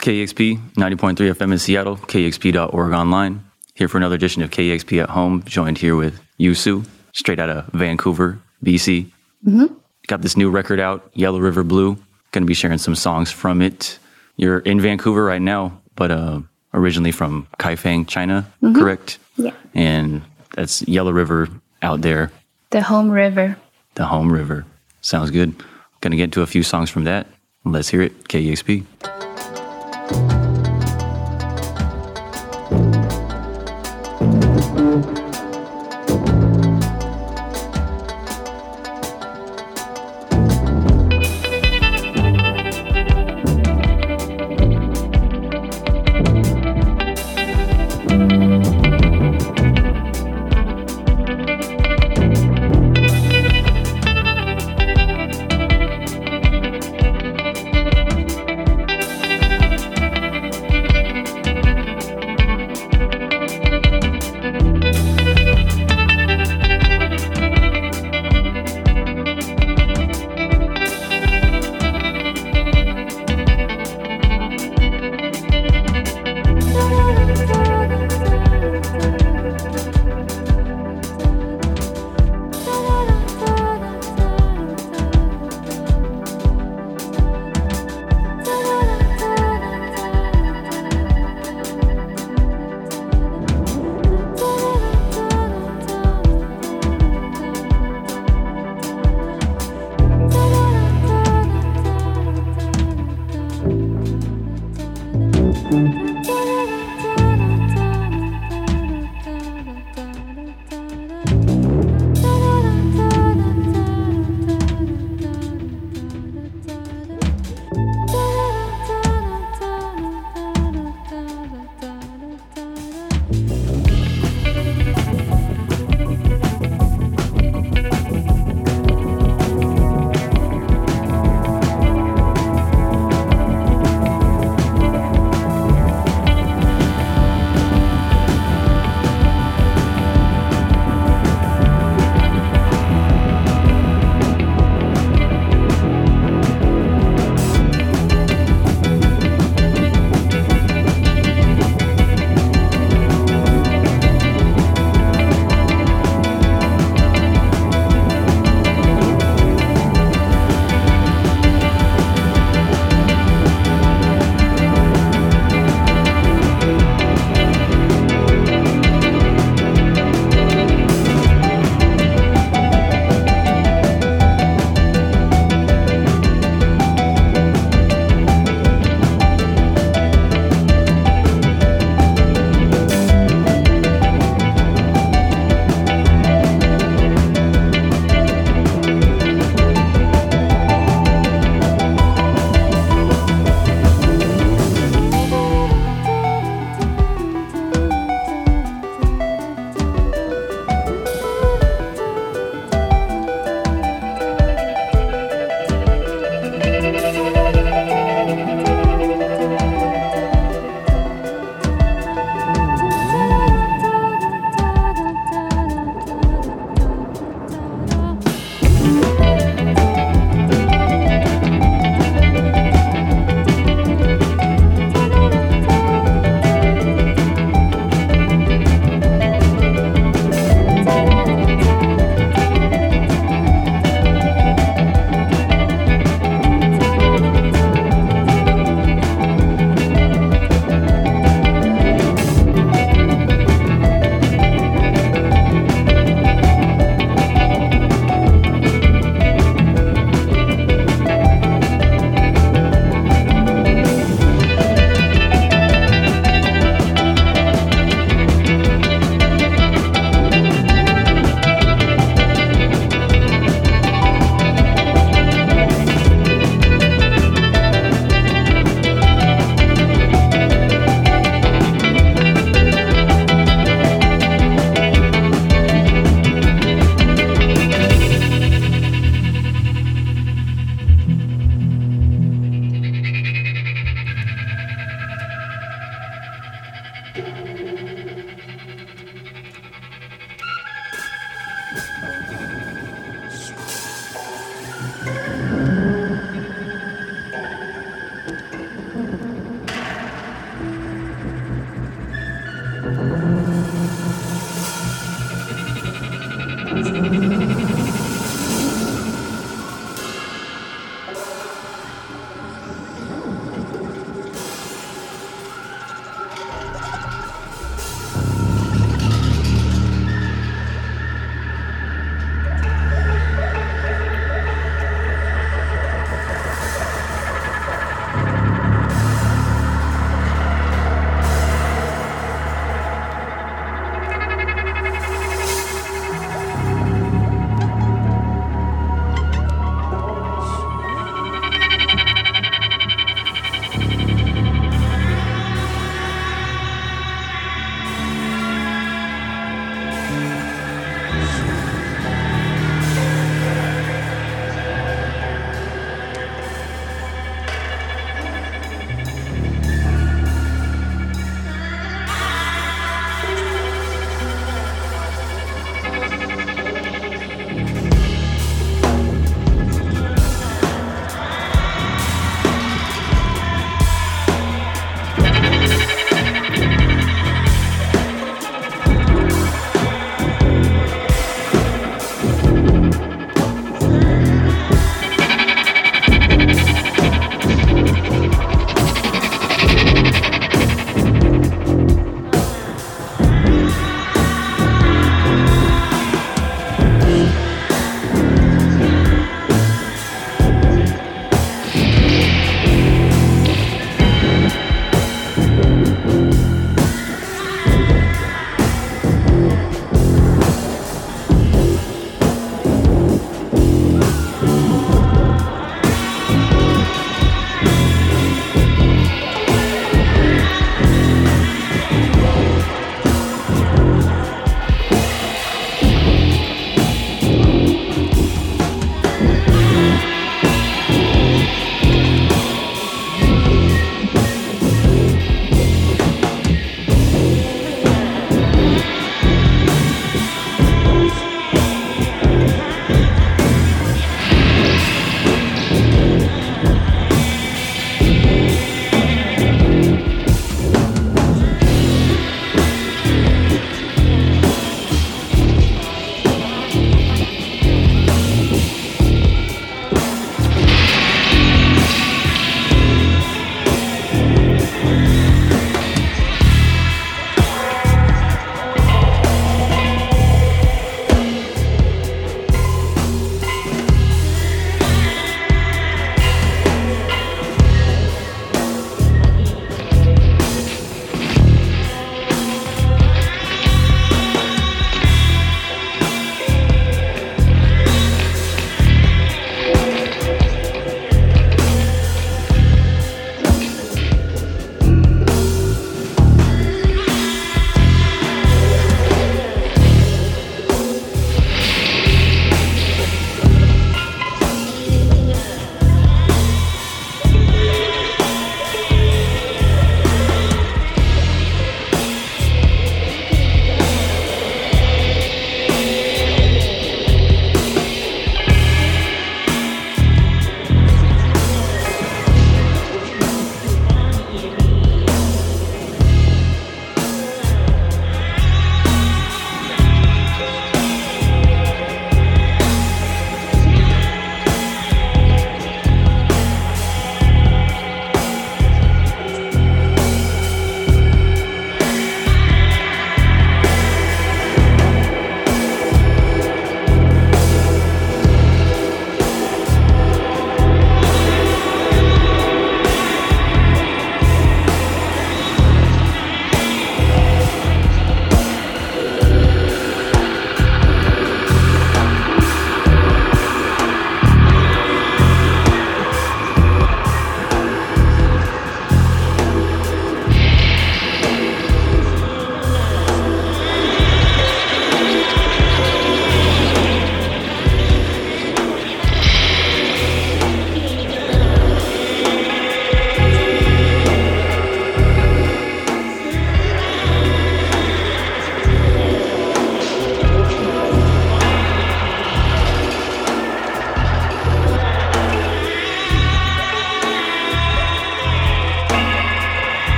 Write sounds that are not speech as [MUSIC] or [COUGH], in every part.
It's KEXP 90.3 FM in Seattle, KEXP.org online. Here for another edition of KEXP at Home, joined here with Yu Su, straight out of Vancouver, BC. Mm-hmm. Got this new record out, Yellow River Blue. Going to be sharing some songs from it. You're in Vancouver right now, but uh, originally from Kaifeng, China, correct? Yeah. And that's Yellow River out there, The home river. the home river. Sounds good. Going to get into a few songs from that. Let's hear it, KEXP.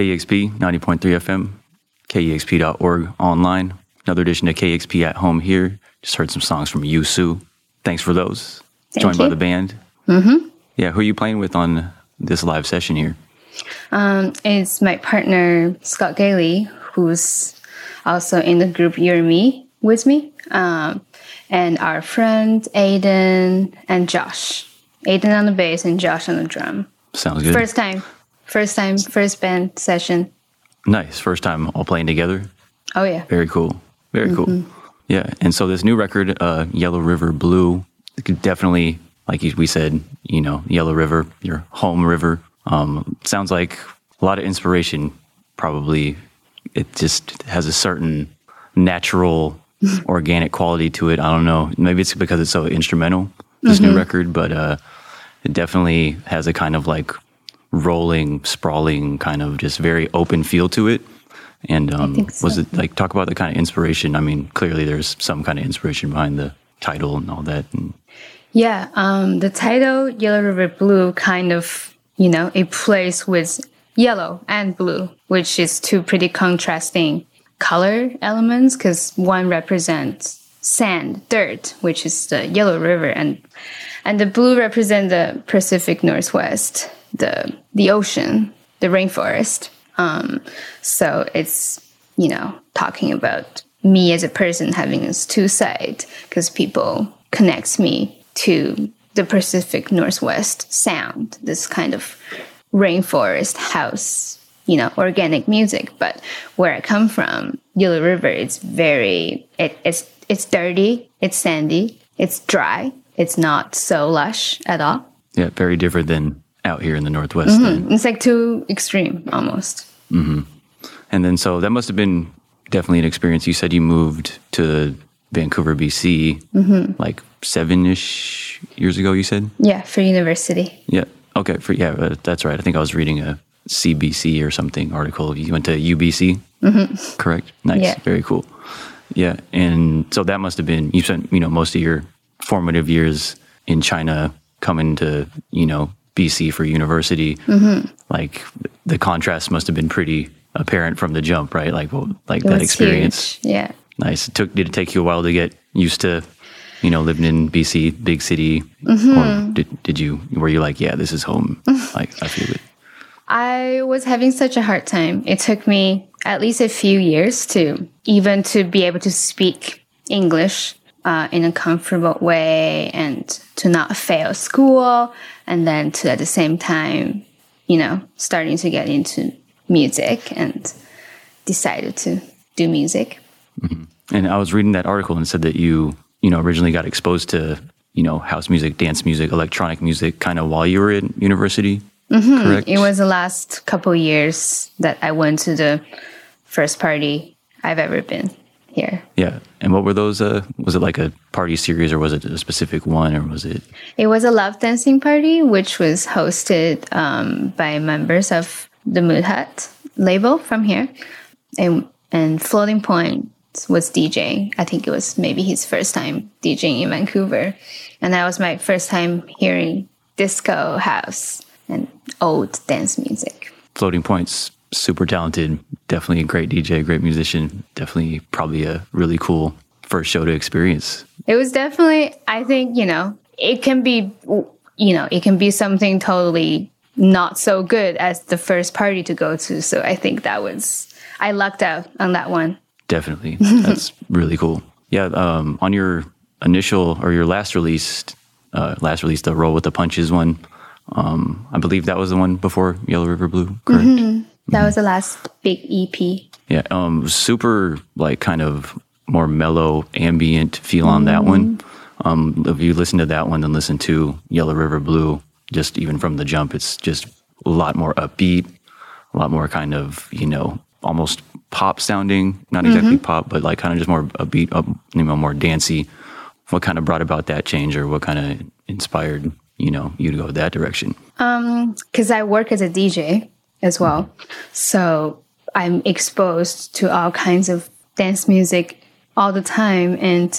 KEXP 90.3 FM, KEXP.org online. Another edition of KEXP at home here. Just heard some songs from Yu Su. Thanks for those. Thank Joined by the band. Mm-hmm. Yeah, who are you playing with on this live session here? Um, it's my partner Scott Gailey, who's also in the group You're Me with me, um, and our friend Aiden and Josh. Aiden on the bass and Josh on the drum. Sounds good. First time, first time, first band session. Nice. First time all playing together. Oh yeah, Very cool. Very cool. Yeah. And so this new record, uh, Yellow River Blue, definitely, like we said, you know, Yellow River, your home river. Um, sounds like a lot of inspiration. Probably, it just has a certain natural, [LAUGHS] organic quality to it. I don't know. Maybe it's because it's so instrumental. This new record, but uh, it definitely has a kind of like rolling, sprawling, kind of just very open feel to it. And um, so. was it like talk about the kind of inspiration? I mean, clearly there's some kind of inspiration behind the title and all that. And yeah. Um, the title Yellow River Blue kind of, you know, it plays with yellow and blue, which is two pretty contrasting color elements because one represents sand, dirt, which is the Yellow River, and and the blue represents the Pacific Northwest, the the ocean, the rainforest. Um, so it's you know talking about me as a person having this two side because people connects me to the Pacific Northwest sound, this kind of rainforest house, you know, organic music. But where I come from, Yellow River, it's very it, it's it's dirty, it's sandy, it's dry, it's not so lush at all. yeah, very different than out here in the Northwest. then. It's like too extreme almost. And then so that must have been definitely an experience. You said you moved to Vancouver, BC, like seven ish years ago, you said? Yeah, for university. Yeah. Okay. For yeah, uh, that's right. I think I was reading a CBC or something article. You went to UBC, mm-hmm. correct? Nice. Yeah. Very cool. Yeah, and so that must have been you spent you know most of your formative years in China, coming to you know BC for university. Mm-hmm. Like the contrast must have been pretty apparent from the jump, right? Like well, like It that experience. huge. Yeah. Nice. It took did it take you a while to get used to, you know, living in BC, big city, Mm-hmm. or did did you were you like, yeah, this is home? [LAUGHS] like I feel it. I was having such a hard time. It took me at least a few years to even to be able to speak English uh, in a comfortable way and to not fail school, and then to at the same time, you know, starting to get into music and decided to do music. And I was reading that article and said that you, you know, originally got exposed to, you know, house music, dance music, electronic music kind of while you were in university. Correct. It was the last couple years that I went to the first party I've ever been here. yeah. And what were those uh was it like a party series or was it a specific one or was it It was a love dancing party, which was hosted um, by members of the Mood Hut label from here, and and Floating Point was DJ. I think it was maybe his first time DJing in Vancouver, and that was my first time hearing disco house and old dance music. floating points? Super talented, definitely a great DJ, great musician, definitely probably a really cool first show to experience. It was definitely, I think, you know, it can be, you know, it can be something totally not so good as the first party to go to. So I think that was, I lucked out on that one. Definitely. [LAUGHS] That's really cool. Yeah. Um, on your initial or your last release, uh, last release, the Roll with the Punches one, um, I believe that was the one before Yellow River Blue, correct? That was the last big EP. Yeah. Um, super like kind of more mellow, ambient feel on that one. Um, if you listen to that one and listen to Yellow River Blue, just even from the jump, it's just a lot more upbeat, a lot more kind of, you know, almost pop sounding, not exactly pop, but like kind of just more upbeat, up, you know, more dancey. What kind of brought about that change or what kind of inspired, you know, you to go that direction? Um, Because I work as a DJ as well. So I'm exposed to all kinds of dance music all the time. And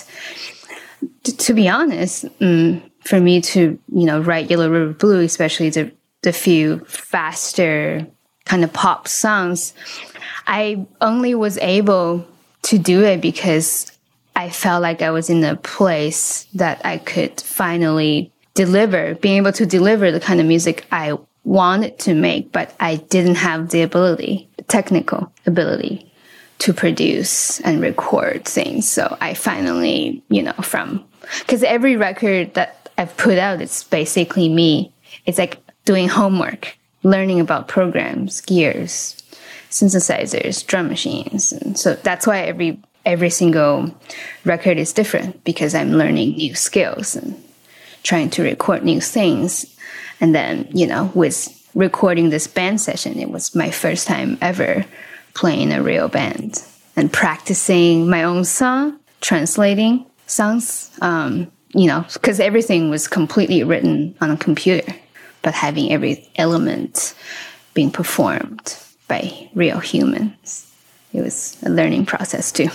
t- to be honest, mm, for me to, you know, write Yellow River Blue, especially the, the few faster kind of pop songs. I only was able to do it because I felt like I was in a place that I could finally deliver, being able to deliver the kind of music I wanted to make, but I didn't have the ability, the technical ability to produce and record things. So I finally, you know, from, cause every record that I've put out, it's basically me. It's like doing homework, learning about programs, gears, synthesizers, drum machines. And so that's why every, every single record is different because I'm learning new skills and trying to record new things. And then, you know, with recording this band session, it was my first time ever playing a real band and practicing my own song, translating songs, um, you know, because everything was completely written on a computer, but having every element being performed by real humans. It was a learning process too.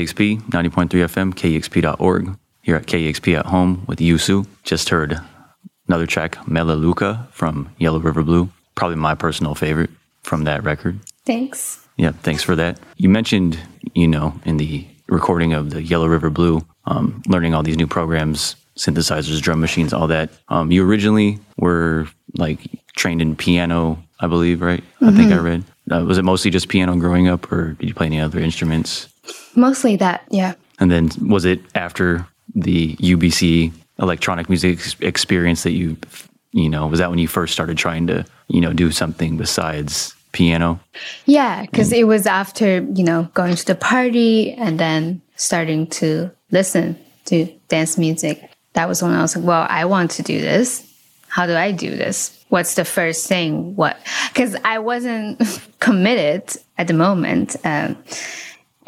KEXP 90.3 FM, KEXP.org. Here at KEXP at home with Yu Su. Just heard another track, Melaleuca from Yellow River Blue. Probably my personal favorite from that record. Thanks. Yeah, thanks for that. You mentioned, you know, in the recording of the Yellow River Blue, um, learning all these new programs, synthesizers, drum machines, all that. Um, you originally were like trained in piano, I believe, right? Mm-hmm. I think I read. Uh, was it mostly just piano growing up, or did you play any other instruments? Mostly that, yeah. And then was it after the UBC electronic music experience that you, you know, was that when you first started trying to, you know, do something besides piano? Yeah, because it was after, you know, going to the party and then starting to listen to dance music. That was when I was like, well, I want to do this. How do I do this? What's the first thing? What? Because I wasn't [LAUGHS] committed at the moment. Um,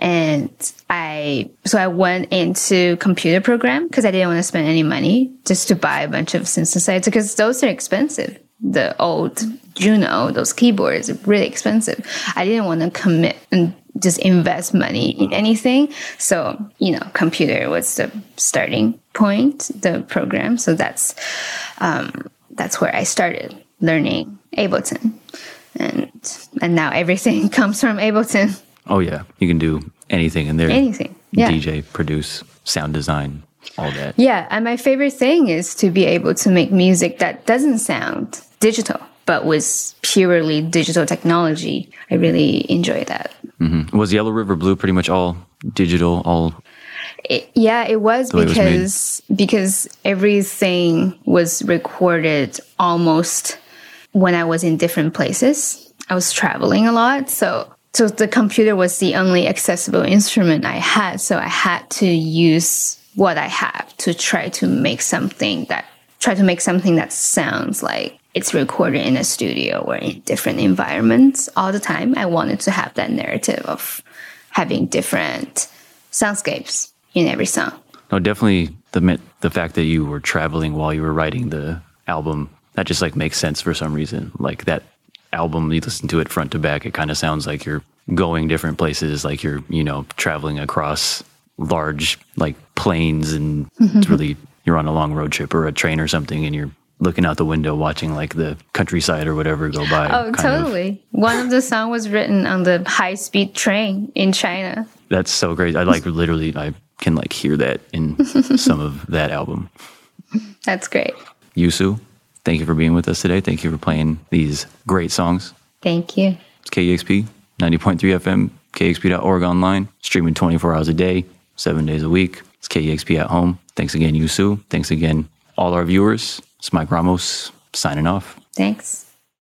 and I, so I went into computer program because I didn't want to spend any money just to buy a bunch of synthesizers because those are expensive. The old Juno, those keyboards are really expensive. I didn't want to commit and just invest money in anything. So, you know, computer was the starting point, the program. So that's, um, that's where I started learning Ableton. And, and now everything [LAUGHS] comes from Ableton. Oh yeah, you can do anything in there. Anything. Yeah. DJ, produce, sound design, all that. Yeah, and my favorite thing is to be able to make music that doesn't sound digital, but with purely digital technology. I really enjoy that. Mm-hmm. Was Yellow River Blue pretty much all digital, all it, yeah, it was because it was because everything was recorded almost when I was in different places. I was traveling a lot, so so the computer was the only accessible instrument I had. So I had to use what I have to try to make something that try to make something that sounds like it's recorded in a studio or in different environments all the time. I wanted to have that narrative of having different soundscapes in every song. No, definitely the the fact that you were traveling while you were writing the album that just like makes sense for some reason. Like that album, you listen to it front to back, it kind of sounds like you're going different places, like you're, you know, traveling across large like plains and mm-hmm. it's really you're on a long road trip or a train or something and you're looking out the window watching like the countryside or whatever go by. Oh, totally. Of. One of the song was written on the high speed train in China. That's so great. I like literally I can like hear that in [LAUGHS] some of that album. That's great. Yu Su, thank you for being with us today. Thank you for playing these great songs. Thank you. It's KEXP 90.3 FM, KEXP.org online, streaming 24 hours a day, seven days a week. It's KEXP at home. Thanks again, Yu Su. Thanks again, all our viewers. It's Mike Ramos signing off. Thanks.